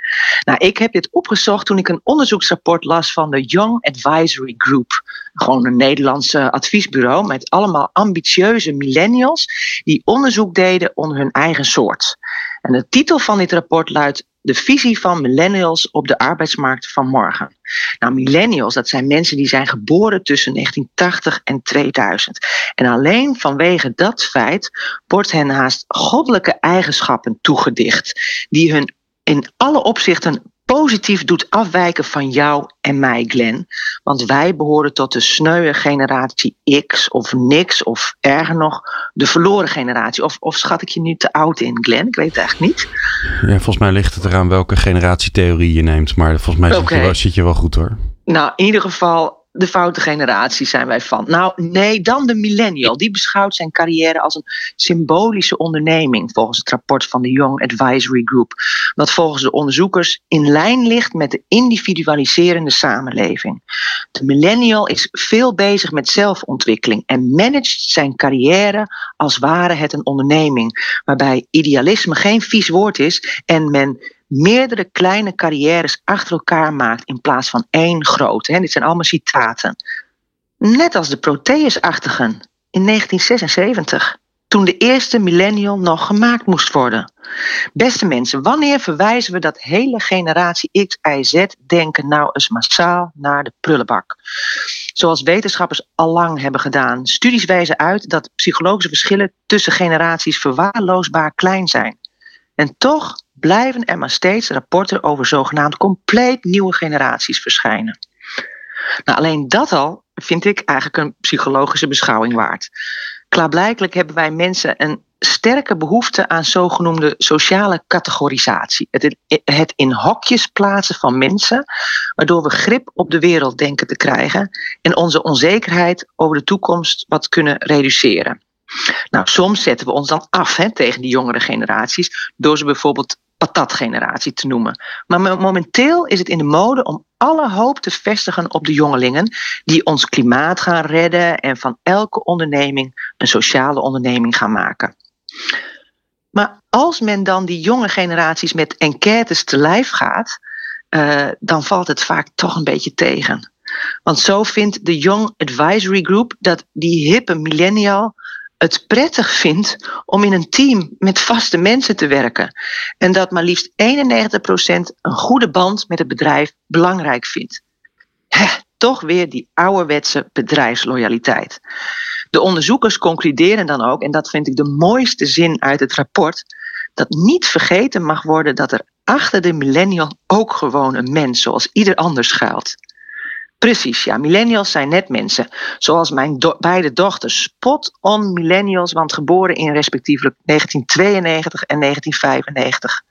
Nou, ik heb dit opgezocht toen ik een onderzoeksrapport las van de Young Advisory Group. Gewoon een Nederlandse adviesbureau met allemaal ambitieuze millennials die onderzoek deden onder hun eigen soort. En de titel van dit rapport luidt De visie van millennials op de arbeidsmarkt van morgen. Nou, millennials, dat zijn mensen die zijn geboren tussen 1980 en 2000. En alleen vanwege dat feit wordt hen haast goddelijke eigenschappen toegedicht, die hun in alle opzichten positief doet afwijken van jou en mij, Glenn. Want wij behoren tot de sneuwe generatie X of niks, of erger nog, de verloren generatie. Of, of schat ik je nu te oud in, Glenn? Ik weet het eigenlijk niet. Ja, volgens mij ligt het eraan welke generatietheorie je neemt. Maar volgens mij zit, je, Oké. wel, zit je wel goed hoor. Nou, in ieder geval, de foute generatie zijn wij van. Nou, nee, dan de millennial. Die beschouwt zijn carrière als een symbolische onderneming, volgens het rapport van de Young Advisory Group. Wat volgens de onderzoekers in lijn ligt met de individualiserende samenleving. De millennial is veel bezig met zelfontwikkeling en managt zijn carrière als ware het een onderneming, waarbij idealisme geen vies woord is en men meerdere kleine carrières achter elkaar maakt in plaats van één grote. Dit zijn allemaal citaten. Net als de Proteus-achtigen in 1976, toen de eerste millennial nog gemaakt moest worden. Beste mensen, wanneer verwijzen we dat hele generatie X, Y, Z denken nou eens massaal naar de prullenbak? Zoals wetenschappers al lang hebben gedaan. Studies wijzen uit dat psychologische verschillen tussen generaties verwaarloosbaar klein zijn. En toch blijven er maar steeds rapporten over zogenaamd compleet nieuwe generaties verschijnen. Nou, alleen dat al vind ik eigenlijk een psychologische beschouwing waard. Klaarblijkelijk hebben wij mensen een sterke behoefte aan zogenoemde sociale categorisatie. Het, in hokjes plaatsen van mensen, waardoor we grip op de wereld denken te krijgen en onze onzekerheid over de toekomst wat kunnen reduceren. Nou, soms zetten we ons dan af hè, tegen die jongere generaties door ze bijvoorbeeld patatgeneratie te noemen. Maar mo- momenteel is het in de mode om alle hoop te vestigen op de jongelingen die ons klimaat gaan redden en van elke onderneming een sociale onderneming gaan maken. Maar als men dan die jonge generaties met enquêtes te lijf gaat, uh, dan valt het vaak toch een beetje tegen. Want zo vindt de Young Advisory Group dat die hippe millennial het prettig vindt om in een team met vaste mensen te werken. En dat maar liefst 91% een goede band met het bedrijf belangrijk vindt. Toch weer die ouderwetse bedrijfsloyaliteit. De onderzoekers concluderen dan ook, en dat vind ik de mooiste zin uit het rapport, dat niet vergeten mag worden dat er achter de millennial ook gewoon een mens zoals ieder ander schuilt. Precies, ja. Millennials zijn net mensen. Zoals mijn beide dochters. Spot on millennials, want geboren in respectievelijk 1992 en 1995.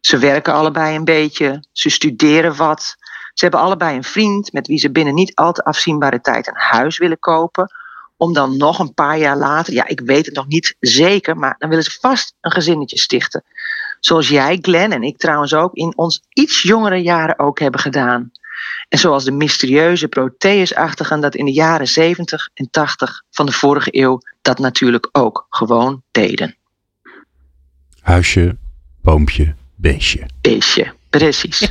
Ze werken allebei een beetje. Ze studeren wat. Ze hebben allebei een vriend met wie ze binnen niet al te afzienbare tijd een huis willen kopen. Om dan nog een paar jaar later, ja, ik weet het nog niet zeker, maar dan willen ze vast een gezinnetje stichten. Zoals jij, Glenn en ik trouwens ook in ons iets jongere jaren ook hebben gedaan. En zoals de mysterieuze Proteusachtigen dat in de jaren 70 en 80 van de vorige eeuw dat natuurlijk ook gewoon deden. Huisje, boompje, beestje. Beestje, precies. *laughs*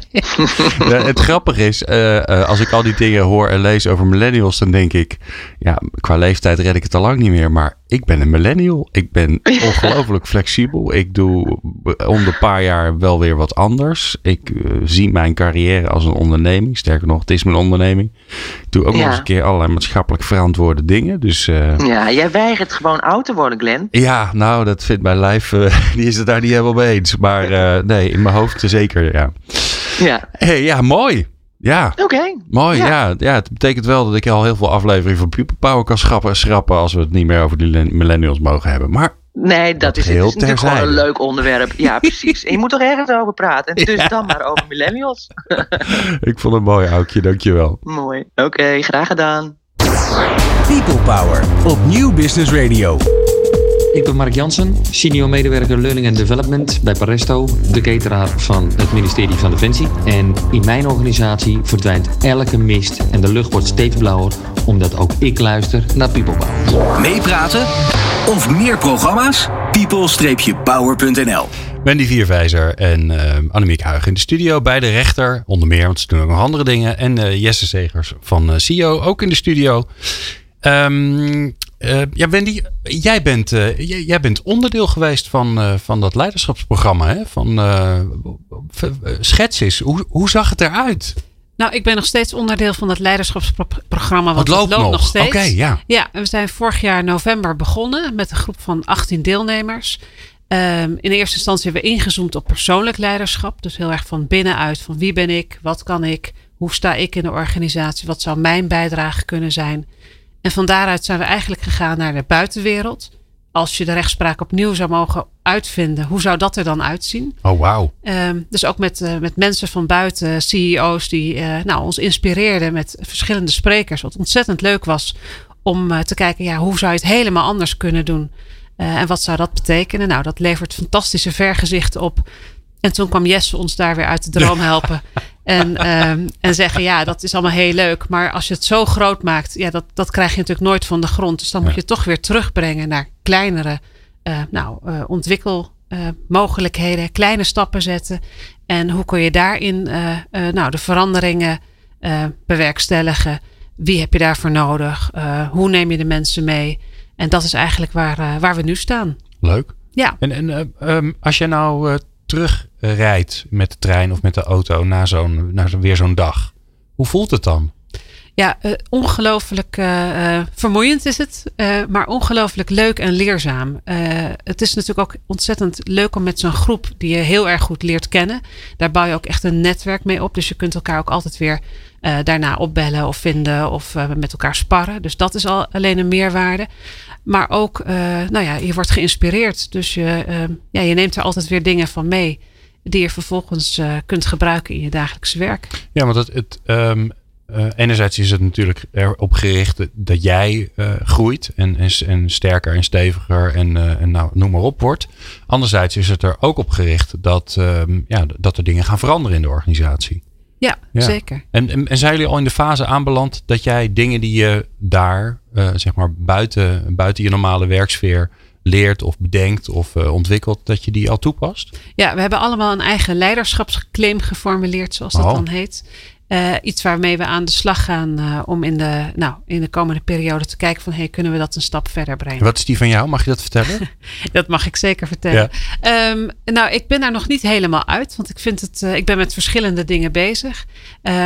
*laughs* Ja, het grappige is, eh, eh, als ik al die dingen hoor en lees over millennials, dan denk ik, ja, qua leeftijd red ik het al lang niet meer. Maar ik ben een millennial. Ik ben *laughs* ongelooflijk flexibel. Ik doe om de paar jaar wel weer wat anders. Ik eh, zie mijn carrière als een onderneming. Sterker nog, het is mijn onderneming. Ik doe ook nog eens een keer allerlei maatschappelijk verantwoorde dingen. Dus eh, Ja, jij weigert gewoon oud te worden, Glenn. ja, nou, dat vindt mijn lijf, eh, die is het daar niet helemaal mee eens. Maar eh, nee, in mijn hoofd zeker, ja. Ja, Hey, ja, mooi. Ja. oké. Mooi, ja. Ja. ja. Het betekent wel dat ik al heel veel afleveringen van People Power kan schrappen, schrappen als we het niet meer over die len- millennials mogen hebben. Maar Nee, dat, Dat is, het heel is natuurlijk gewoon een leuk onderwerp. Ja, *laughs* precies. En je moet er ergens over praten. Dus dan maar over millennials. *laughs* ik vond het mooi, Aukje. Dankjewel. Mooi. Oké, graag gedaan. People Power op Nieuw Business Radio. Ik ben Mark Jansen, senior medewerker Learning and Development bij Paresto, de cateraar van het ministerie van Defensie. En in mijn organisatie verdwijnt elke mist en de lucht wordt steeds blauwer, omdat ook ik luister naar People Power. Meepraten of meer programma's? people-power.nl Wendy Vierwijzer en eh Annemiek Huigen in de studio. Bij de rechter, onder meer, want ze doen ook nog andere dingen. En eh, Jesse Segers van eh CEO ook in de studio. Ehm, eh, ja, Wendy, jij bent, eh, jij, jij bent onderdeel geweest van, eh, van dat leiderschapsprogramma. Hè? Van Schets eens. Hoe, hoe zag het eruit? Nou, ik ben nog steeds onderdeel van het leiderschapsprogramma. Want Het loopt nog. steeds. Oké, ja. Ja, we zijn vorig jaar november begonnen met een groep van 18 deelnemers. Ehm, in eerste instantie hebben we ingezoomd op persoonlijk leiderschap. Dus heel erg van binnenuit. Van wie ben ik? Wat kan ik? Hoe sta ik in de organisatie? Wat zou mijn bijdrage kunnen zijn? En van daaruit zijn we eigenlijk gegaan naar de buitenwereld. Als je de rechtspraak opnieuw zou mogen uitvinden, hoe zou dat er dan uitzien? Oh, wauw. Ehm, dus ook met, eh, met mensen van buiten, CEO's, die eh, nou, ons inspireerden met verschillende sprekers. Wat ontzettend leuk was om eh, te kijken, ja, hoe zou je het helemaal anders kunnen doen? En wat zou dat betekenen? Nou, dat levert fantastische vergezichten op. En toen kwam Jesse ons daar weer uit de droom *laughs* helpen. En, *laughs* ehm, en zeggen, ja, dat is allemaal heel leuk. Maar als je het zo groot maakt, ja, dat, dat krijg je natuurlijk nooit van de grond. Dus dan moet je het toch weer terugbrengen naar kleinere eh, nou, eh, ontwikkelmogelijkheden, kleine stappen zetten. En hoe kun je daarin eh, eh, nou, de veranderingen eh, bewerkstelligen? Wie heb je daarvoor nodig? Eh, hoe neem je de mensen mee? En dat is eigenlijk waar, eh, waar we nu staan. Leuk. Ja. En, en eh, ehm, als je nou eh, terugrijdt met de trein of met de auto na zo'n, na weer zo'n dag, hoe voelt het dan? Ja, eh, ongelooflijk eh, eh, vermoeiend is het, maar ongelooflijk leuk en leerzaam. Het is natuurlijk ook ontzettend leuk om met zo'n groep die je heel erg goed leert kennen. Daar bouw je ook echt een netwerk mee op. Dus je kunt elkaar ook altijd weer daarna opbellen of vinden of met elkaar sparren. Dus dat is al alleen een meerwaarde. Maar ook, nou ja, je wordt geïnspireerd. Dus je, ja, je neemt er altijd weer dingen van mee die je vervolgens eh, kunt gebruiken in je dagelijkse werk. Ja, want het, het, ehm, eh, enerzijds is het natuurlijk erop gericht dat- jij eh, groeit en, en, en sterker en steviger en, en nou, noem maar op wordt. Anderzijds is het er ook op gericht dat, ehm, ja, dat er dingen gaan veranderen in de organisatie. Ja, Ja. zeker. En, en, en zijn jullie al in de fase aanbeland dat jij dingen die je daar, zeg maar buiten, buiten je normale werksfeer leert of bedenkt of eh, ontwikkelt, dat je die al toepast? Ja, we hebben allemaal een eigen leiderschapsclaim geformuleerd, zoals dat Oh. dan heet. Eh, iets waarmee we aan de slag gaan eh, om in de, nou, in de komende periode te kijken van hey, kunnen we dat een stap verder brengen. Wat is die van jou? Mag je dat vertellen? *laughs* Dat mag ik zeker vertellen. Ehm, nou, ik ben daar nog niet helemaal uit, want ik vind het, eh, ik ben met verschillende dingen bezig.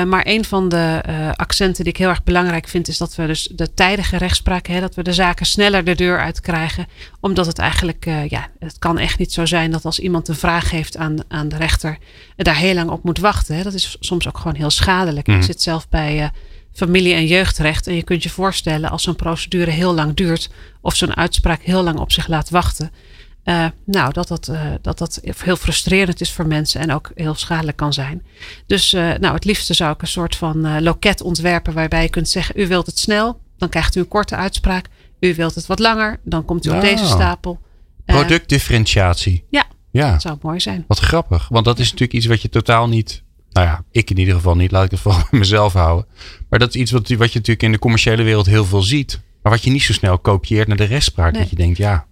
Maar een van de accenten die ik heel erg belangrijk vind, is dat we dus de tijdige rechtspraak, hè, dat we de zaken sneller de deur uit krijgen. Omdat het eigenlijk, ja, het kan echt niet zo zijn dat als iemand een vraag heeft aan, aan de rechter, daar heel lang op moet wachten. Hè. Dat is soms ook gewoon heel schadelijk. Mhm. Ik zit zelf bij eh, familie- en jeugdrecht. En je kunt je voorstellen als zo'n procedure heel lang duurt of zo'n uitspraak heel lang op zich laat wachten. eh, nou, dat dat, eh, dat dat heel frustrerend is voor mensen en ook heel schadelijk kan zijn. Dus nou, het liefste zou ik een soort van loket ontwerpen waarbij je kunt zeggen: U wilt het snel, dan krijgt u een korte uitspraak. U wilt het wat langer, dan komt u op deze stapel. Productdifferentiatie. ja, Ja, Dat zou mooi zijn. wat grappig. Want dat is natuurlijk iets wat je totaal niet... Nou ja, ik in ieder geval niet. Laat ik het *laughs* vooral bij mezelf houden. Maar dat is iets wat, wat je natuurlijk in de commerciële wereld heel veel ziet. Maar wat je niet zo snel kopieert naar de rechtspraak. Nee. Dat je denkt, ja,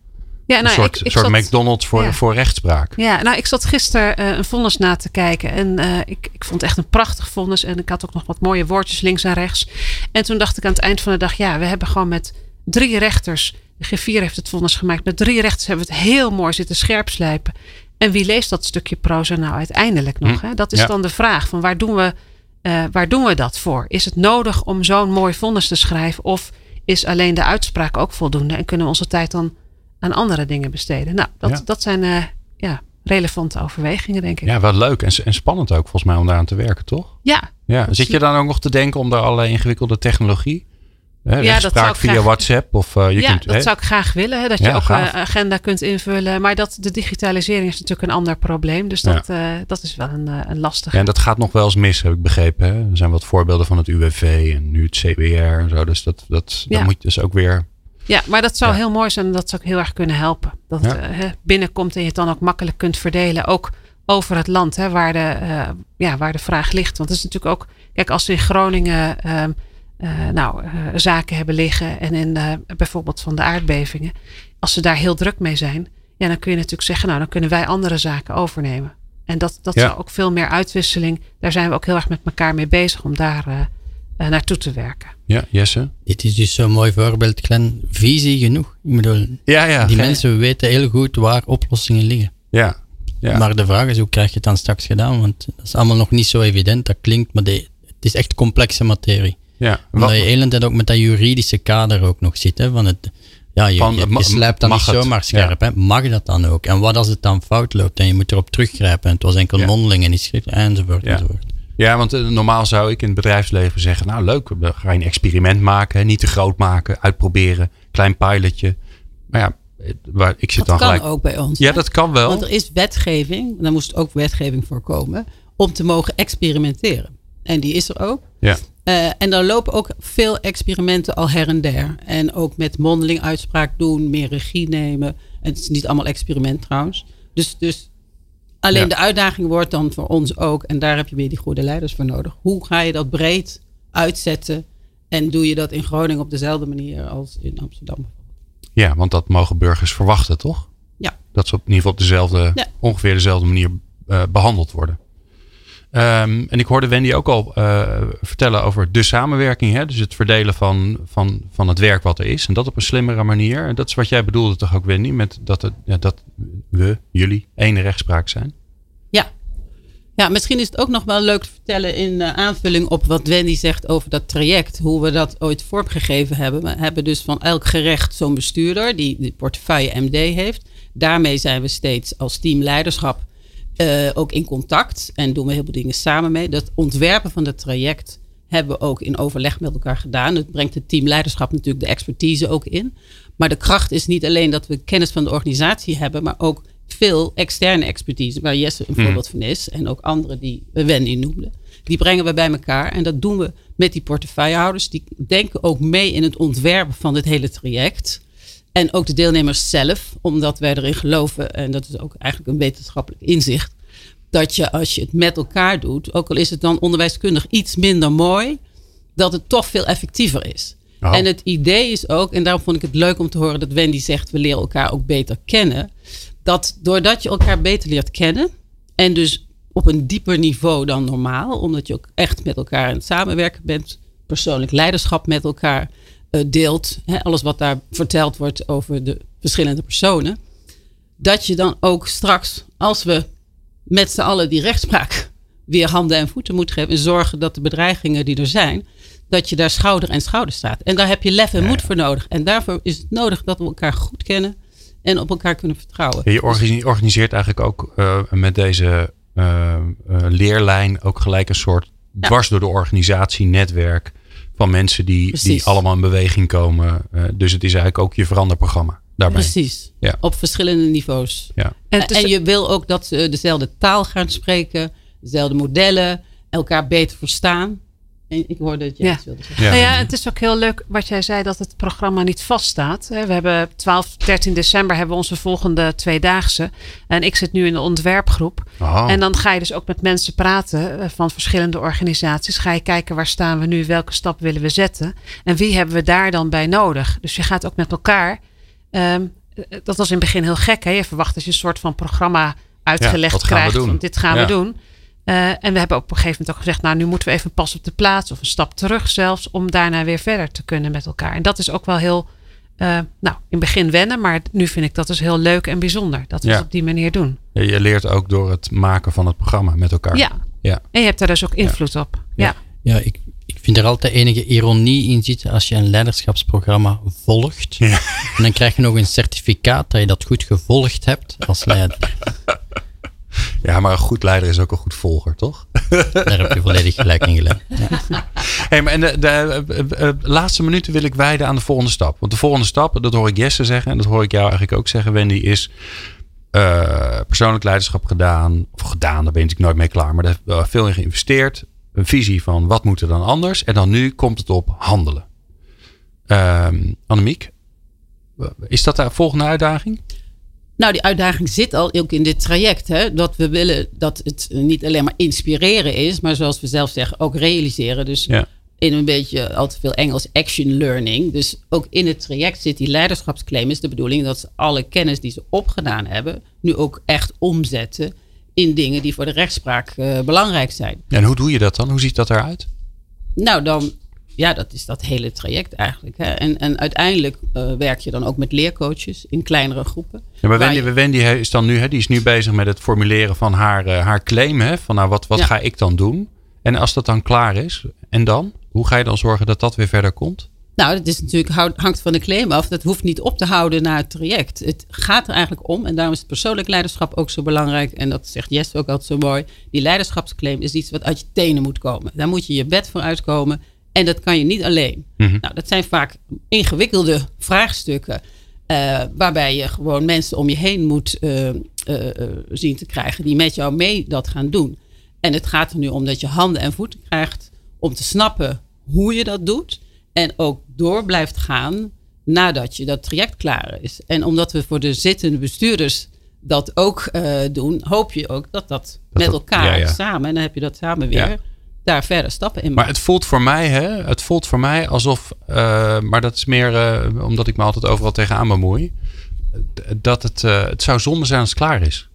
Ja, een nou, soort, ik, ik soort zat- McDonald's voor, ja. voor rechtspraak. Ja, nou, ik zat gisteren eh, een vonnis na te kijken. En eh, ik, ik vond het echt een prachtig vonnis. En ik had ook nog wat mooie woordjes links en rechts. En toen dacht ik aan het eind van de dag... ja, we hebben gewoon met drie rechters... de griffier heeft het vonnis gemaakt. Met drie rechters hebben we het heel mooi zitten scherpslijpen. En wie leest dat stukje proza nou uiteindelijk nog? Hm, Hè? Dat is ja. dan de vraag van waar doen, we, eh, waar doen we dat voor? Is het nodig om zo'n mooi vonnis te schrijven? Of is alleen de uitspraak ook voldoende? En kunnen we onze tijd dan aan andere dingen besteden? Nou, dat, Ja. dat zijn eh, ja, relevante overwegingen, denk ik. Ja, wel leuk en, en spannend ook volgens mij om daaraan te werken, toch? Ja, Ja. Zit je dan ook nog te denken om daar allerlei ingewikkelde technologie? Hè, dat zou ik via graag- WhatsApp of eh, je ja kunt... dat hè? zou ik graag willen. Hè, dat Ja, je ook gaaf. een agenda kunt invullen. Maar dat, de digitalisering is natuurlijk een ander probleem. Dus dat, eh, dat is wel een, eh, een lastige. Ja, en dat gaat nog wel eens mis, heb ik begrepen. Hè? Er zijn wat voorbeelden van het UWV en nu het CBR en zo. Dus dat, dat, Ja. dan moet je dus ook weer... Ja, maar dat zou Ja. heel mooi zijn en dat zou ook heel erg kunnen helpen. Dat het Ja. eh, binnenkomt en je het dan ook makkelijk kunt verdelen. Ook over het land hè, waar, de, eh, ja, waar de vraag ligt. Want het is natuurlijk ook, kijk, als we in Groningen ehm, eh, nou, eh, zaken hebben liggen en in eh, bijvoorbeeld van de aardbevingen, als ze daar heel druk mee zijn, ja, dan kun je natuurlijk zeggen, nou, dan kunnen wij andere zaken overnemen. En dat, dat Ja. zou ook veel meer uitwisseling, daar zijn we ook heel erg met elkaar mee bezig om daar naartoe te werken. Ja, Jesse? Dit is dus zo'n mooi voorbeeld, Glenn. Visie genoeg. Ik bedoel, Ja, ja. die mensen weten heel goed waar oplossingen liggen. Ja, ja. Maar de vraag is, hoe krijg je het dan straks gedaan? Want dat is allemaal nog niet zo evident. Dat klinkt, maar de, het is echt complexe materie. Ja. Omdat Wat- je tijd ook met dat juridische kader ook nog zit. Hè, van het, ja, je, Van, je, ma- je slijpt niet het? zomaar scherp. Hè? Mag dat dan ook? En wat als het dan fout loopt en je moet erop teruggrijpen en het was enkel Ja. mondeling en niet schriftelijk enzovoort Ja. enzovoort. Ja, want eh, normaal zou ik in het bedrijfsleven zeggen: Nou, leuk, we gaan een experiment maken, hè, niet te groot maken, uitproberen, klein pilotje. Maar ja, waar, ik zit Dat dan kan gelijk. ook bij ons. Ja, hè? dat kan wel. Want er is wetgeving, daar moest ook wetgeving voor komen, om te mogen experimenteren. En die is er ook. Ja, Eh, en daar lopen ook veel experimenten al her en der. En ook met mondeling uitspraak doen, meer regie nemen. En het is niet allemaal experiment trouwens. Dus, dus alleen Ja. de uitdaging wordt dan voor ons ook, en daar heb je weer die goede leiders voor nodig. Hoe ga je dat breed uitzetten? En doe je dat in Groningen op dezelfde manier als in Amsterdam? ja, want dat mogen burgers verwachten, toch? Ja. Dat ze op in ieder geval op dezelfde, Ja. ongeveer dezelfde manier eh, behandeld worden. Ehm, en ik hoorde Wendy ook al eh, vertellen over de samenwerking. Hè? Dus het verdelen van, van, van het werk wat er is. En dat op een slimmere manier. En dat is wat jij bedoelde toch ook, Wendy? Met dat, het, ja, dat we, jullie, één rechtspraak zijn. Ja. Ja, misschien is het ook nog wel leuk te vertellen in eh, aanvulling op wat Wendy zegt over dat traject. Hoe we dat ooit vormgegeven hebben. We hebben dus van elk gerecht zo'n bestuurder die de portefeuille MD heeft. Daarmee zijn we steeds als team leiderschap eh, ook in contact. En doen we heel veel dingen samen mee. Dat ontwerpen van dat traject hebben we ook in overleg met elkaar gedaan. Het brengt het team leiderschap natuurlijk de expertise ook in. Maar de kracht is niet alleen dat we kennis van de organisatie hebben, maar ook veel externe expertise, waar Jesse een voorbeeld van is. En ook anderen die Wendy noemde. Die brengen we bij elkaar. En dat doen we met die portefeuillehouders. Die denken ook mee in het ontwerpen van dit hele traject. En ook de deelnemers zelf, omdat wij erin geloven, en dat is ook eigenlijk een wetenschappelijk inzicht, dat je als je het met elkaar doet, ook al is het dan onderwijskundig iets minder mooi, dat het toch veel effectiever is. Oh. En het idee is ook, en daarom vond ik het leuk om te horen dat Wendy zegt, we leren elkaar ook beter kennen. Dat doordat je elkaar beter leert kennen, en dus op een dieper niveau dan normaal, omdat je ook echt met elkaar aan het samenwerken bent, persoonlijk leiderschap met elkaar deelt, hè, alles wat daar verteld wordt over de verschillende personen, dat je dan ook straks, als we met z'n allen die rechtspraak *laughs* weer handen en voeten moet geven en zorgen dat de bedreigingen die er zijn, dat je daar schouder en schouder staat. En daar heb je lef en moed voor nodig. En daarvoor is het nodig dat we elkaar goed kennen en op elkaar kunnen vertrouwen. Ja, je organi- organiseert eigenlijk ook eh, met deze eh, eh, leerlijn ook gelijk een soort Ja. dwars door de organisatie netwerk van mensen die, die allemaal in beweging komen. Eh, dus het is eigenlijk ook je veranderprogramma daarbij. Precies. Ja. Op verschillende niveaus. Ja. En, En, je wil ook dat ze dezelfde taal gaan spreken, dezelfde modellen, elkaar beter verstaan. En ik hoorde het jij Ja. iets wilde zeggen. Ja. Nou ja, het is ook heel leuk wat jij zei dat het programma niet vaststaat. hè. We hebben 12, 13 december hebben we onze volgende tweedaagse. En ik zit nu in de ontwerpgroep. Oh. En dan ga je dus ook met mensen praten eh, van verschillende organisaties. Ga je kijken waar staan we nu, welke stap willen we zetten. En wie hebben we daar dan bij nodig. Dus je gaat ook met elkaar. ehm, eh, dat was in het begin heel gek. Hè? Je verwacht dat je een soort van programma uitgelegd wat gaan we krijgt. doen? Van dit gaan Ja. we doen. Eh, en we hebben op een gegeven moment ook gezegd, nou nu moeten we even pas op de plaats of een stap terug zelfs, om daarna weer verder te kunnen met elkaar. En dat is ook wel heel, eh, nou in het begin wennen, maar nu vind ik dat dus heel leuk en bijzonder dat we Ja. het op die manier doen. Ja, Je leert ook door het maken van het programma met elkaar. Ja. Ja. En je hebt daar dus ook invloed op. Ja. Ja, ik, ik vind er altijd enige ironie in zitten als je een leiderschapsprogramma volgt. Ja. En dan krijg je nog een certificaat dat je dat goed gevolgd hebt als leider. *laughs* Ja, maar een goed leider is ook een goed volger, toch? Daar heb je volledig gelijk in gelijk. *laughs* Ja. Hey, maar en de, de eh, eh, eh, laatste minuten wil ik wijden aan de volgende stap. Want de volgende stap, dat hoor ik Jesse zeggen en dat hoor ik jou eigenlijk ook zeggen, Wendy, is persoonlijk leiderschap gedaan. Of gedaan, daar ben natuurlijk nooit mee klaar. Maar daar heb veel in geïnvesteerd. Een visie van wat moet er dan anders. En dan nu komt het op handelen. Ehm Annemiek, is dat de volgende uitdaging? Nou, die uitdaging zit al ook in dit traject. Hè? Dat we willen dat het niet alleen maar inspireren is, maar zoals we zelf zeggen, ook realiseren. Dus Ja. in een beetje al te veel Engels action learning. Dus ook in het traject zit die leiderschapsclaim. Is de bedoeling dat ze alle kennis die ze opgedaan hebben, nu ook echt omzetten in dingen die voor de rechtspraak eh, belangrijk zijn. En hoe doe je dat dan? Hoe ziet dat eruit? Nou, dan, ja, dat is dat hele traject eigenlijk. Hè? En, en uiteindelijk eh, werk je dan ook met leercoaches in kleinere groepen. Ja, maar Wendy, je- Wendy is dan nu, hè, die is nu bezig met het formuleren van haar, eh, haar claim. Hè, van nou, wat, wat Ja. ga ik dan doen? En als dat dan klaar is, en dan? Hoe ga je dan zorgen dat dat weer verder komt? Nou, dat is natuurlijk, hangt van de claim af. Dat hoeft niet op te houden na het traject. Het gaat er eigenlijk om, en daarom is het persoonlijk leiderschap ook zo belangrijk. En dat zegt Jesse ook altijd zo mooi. Die leiderschapsclaim is iets wat uit je tenen moet komen. Daar moet je je bed voor uitkomen. En dat kan je niet alleen. Mhm. Nou, dat zijn vaak ingewikkelde vraagstukken. eh, waarbij je gewoon mensen om je heen moet eh, eh, zien te krijgen die met jou mee dat gaan doen. En het gaat er nu om dat je handen en voeten krijgt om te snappen hoe je dat doet. En ook door blijft gaan nadat je dat traject klaar is. En omdat we voor de zittende bestuurders dat ook doen, hoop je ook dat dat, met dat- elkaar ja, ja. samen, en dan heb je dat samen weer, Ja. Daar verder stappen in Maar het voelt voor mij, hè, het voelt voor mij alsof, eh, maar dat is meer eh, omdat ik me altijd overal tegenaan bemoei, dat het, eh, het zou zonde zijn als het klaar is.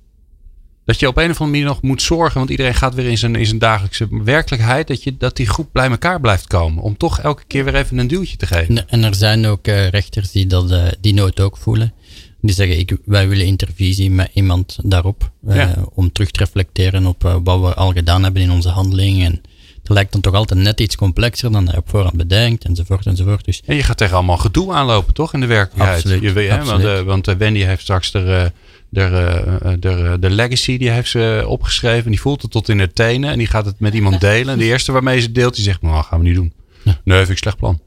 Dat je op een of andere manier nog moet zorgen, want iedereen gaat weer in zijn, in zijn dagelijkse werkelijkheid, dat, je, dat die groep bij elkaar blijft komen. Om toch elke keer weer even een duwtje te geven. En, er zijn ook eh, rechters die dat, die nood ook voelen. Die zeggen, ik, wij willen intervisie met iemand daarop. eh, Ja. Om terug te reflecteren op wat we al gedaan hebben in onze handeling. En het lijkt dan toch altijd net iets complexer dan je op voorhand bedenkt, enzovoort, enzovoort. Dus En je gaat tegen allemaal gedoe aanlopen, toch? In de werkelijkheid. Absoluut, Je weet, hè, want eh, want eh, Wendy heeft straks de, eh, de, eh, de, eh, de legacy, die heeft ze opgeschreven. Die voelt het tot in de tenen. En die gaat het met iemand delen. En de eerste waarmee ze deelt, die zegt, nou, gaan we niet doen. Ja. Nee, vind ik slecht plan.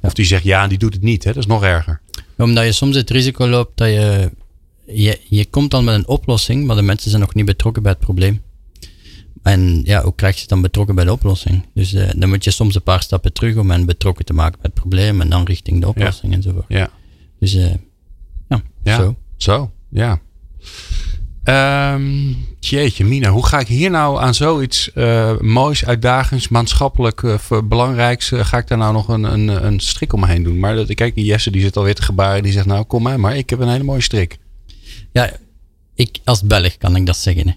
Of die zegt ja en die doet het niet. Hè? Dat is nog erger. Omdat je soms het risico loopt dat je, je... Je komt dan met een oplossing, maar de mensen zijn nog niet betrokken bij het probleem. En ja, hoe krijg je dan betrokken bij de oplossing? Dus eh, dan moet je soms een paar stappen terug om hen betrokken te maken bij het probleem en dan richting de oplossing enzovoort. Ja. Dus eh, ja, Ja. zo. Zo, ja. Ehm, jeetje, Mina, hoe ga ik hier nou aan zoiets eh, moois, uitdagends, maatschappelijk belangrijks, ga ik daar nou nog een, een, een strik omheen doen? Maar dat, kijk, die Jesse die zit alweer te gebaren, die zegt nou kom maar, maar ik heb een hele mooie strik. Ja, ik als Belg kan ik dat zeggen. Hè.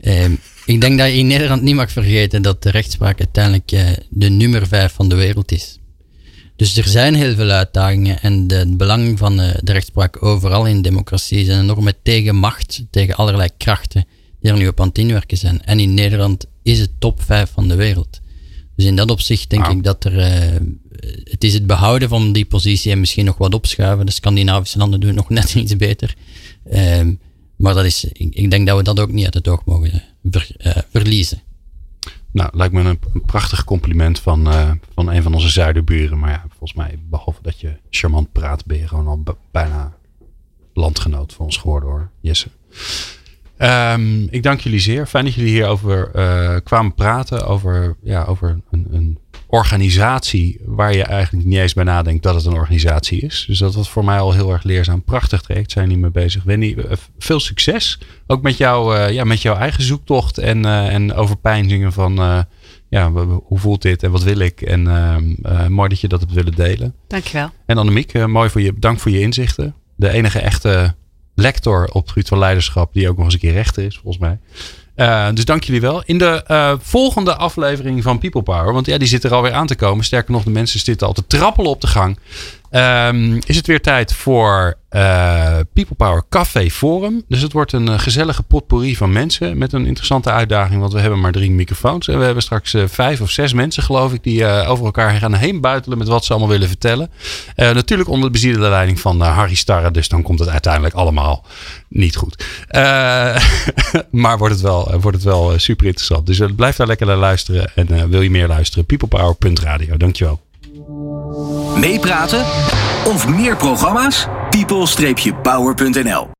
Ehm, ik denk dat je in Nederland niet mag vergeten dat de rechtspraak uiteindelijk eh, de nummer vijf van de wereld is. Dus er zijn heel veel uitdagingen en de, het belang van eh, de rechtspraak overal in democratie is een enorme tegenmacht tegen allerlei krachten die er nu op aan het inwerken zijn. En in Nederland is het top vijf van de wereld. Dus in dat opzicht denk ik dat er, eh, het is het behouden van die positie en misschien nog wat opschuiven. De Scandinavische landen doen het nog net *laughs* iets beter. Ehm, maar dat is, ik, denk dat we dat ook niet uit het oog mogen eh, eh, verliezen. Nou, lijkt me een, prachtig compliment van, eh, van een van onze zuiderburen. Maar ja, volgens mij, behalve dat je charmant praat, ben je gewoon al bijna landgenoot van ons geworden hoor, Jesse. Ehm, ik dank jullie zeer. Fijn dat jullie hierover eh kwamen praten. Over, ja, over een, een organisatie waar je eigenlijk niet eens bij nadenkt dat het een organisatie is. Dus dat was voor mij al heel erg leerzaam. Prachtig traject zijn niet mee bezig. Wendy, eh, veel succes. Ook met, jou, ja, met jouw eigen zoektocht en, en overpeinzingen van ja, hoe voelt dit en wat wil ik? En mooi dat je dat hebt willen delen. Dankjewel. En Annemiek, mooi voor je, dank voor je inzichten. De enige echte lector op van leiderschap, die ook nog eens een keer rechter is, volgens mij. Uh, dus dank jullie wel. In de uh, volgende aflevering van People Power, want ja, die zit er alweer aan te komen. Sterker nog, de mensen zitten al te trappelen op de gang. Um, is het weer tijd voor uh, People Power Café Forum. Dus het wordt een gezellige potpourri van mensen met een interessante uitdaging. Want we hebben maar drie microfoons. En we hebben straks uh, vijf of zes mensen, geloof ik, die over elkaar gaan heen buitelen met wat ze allemaal willen vertellen. natuurlijk onder de bezielde leiding van Harry Starre. Dus dan komt het uiteindelijk allemaal niet goed. *laughs* maar wordt het wel, wordt het wel super interessant. Dus blijf daar lekker naar luisteren. En wil je meer luisteren? peoplepower.radio. Dankjewel. Meepraten of meer programma's? people-power.nl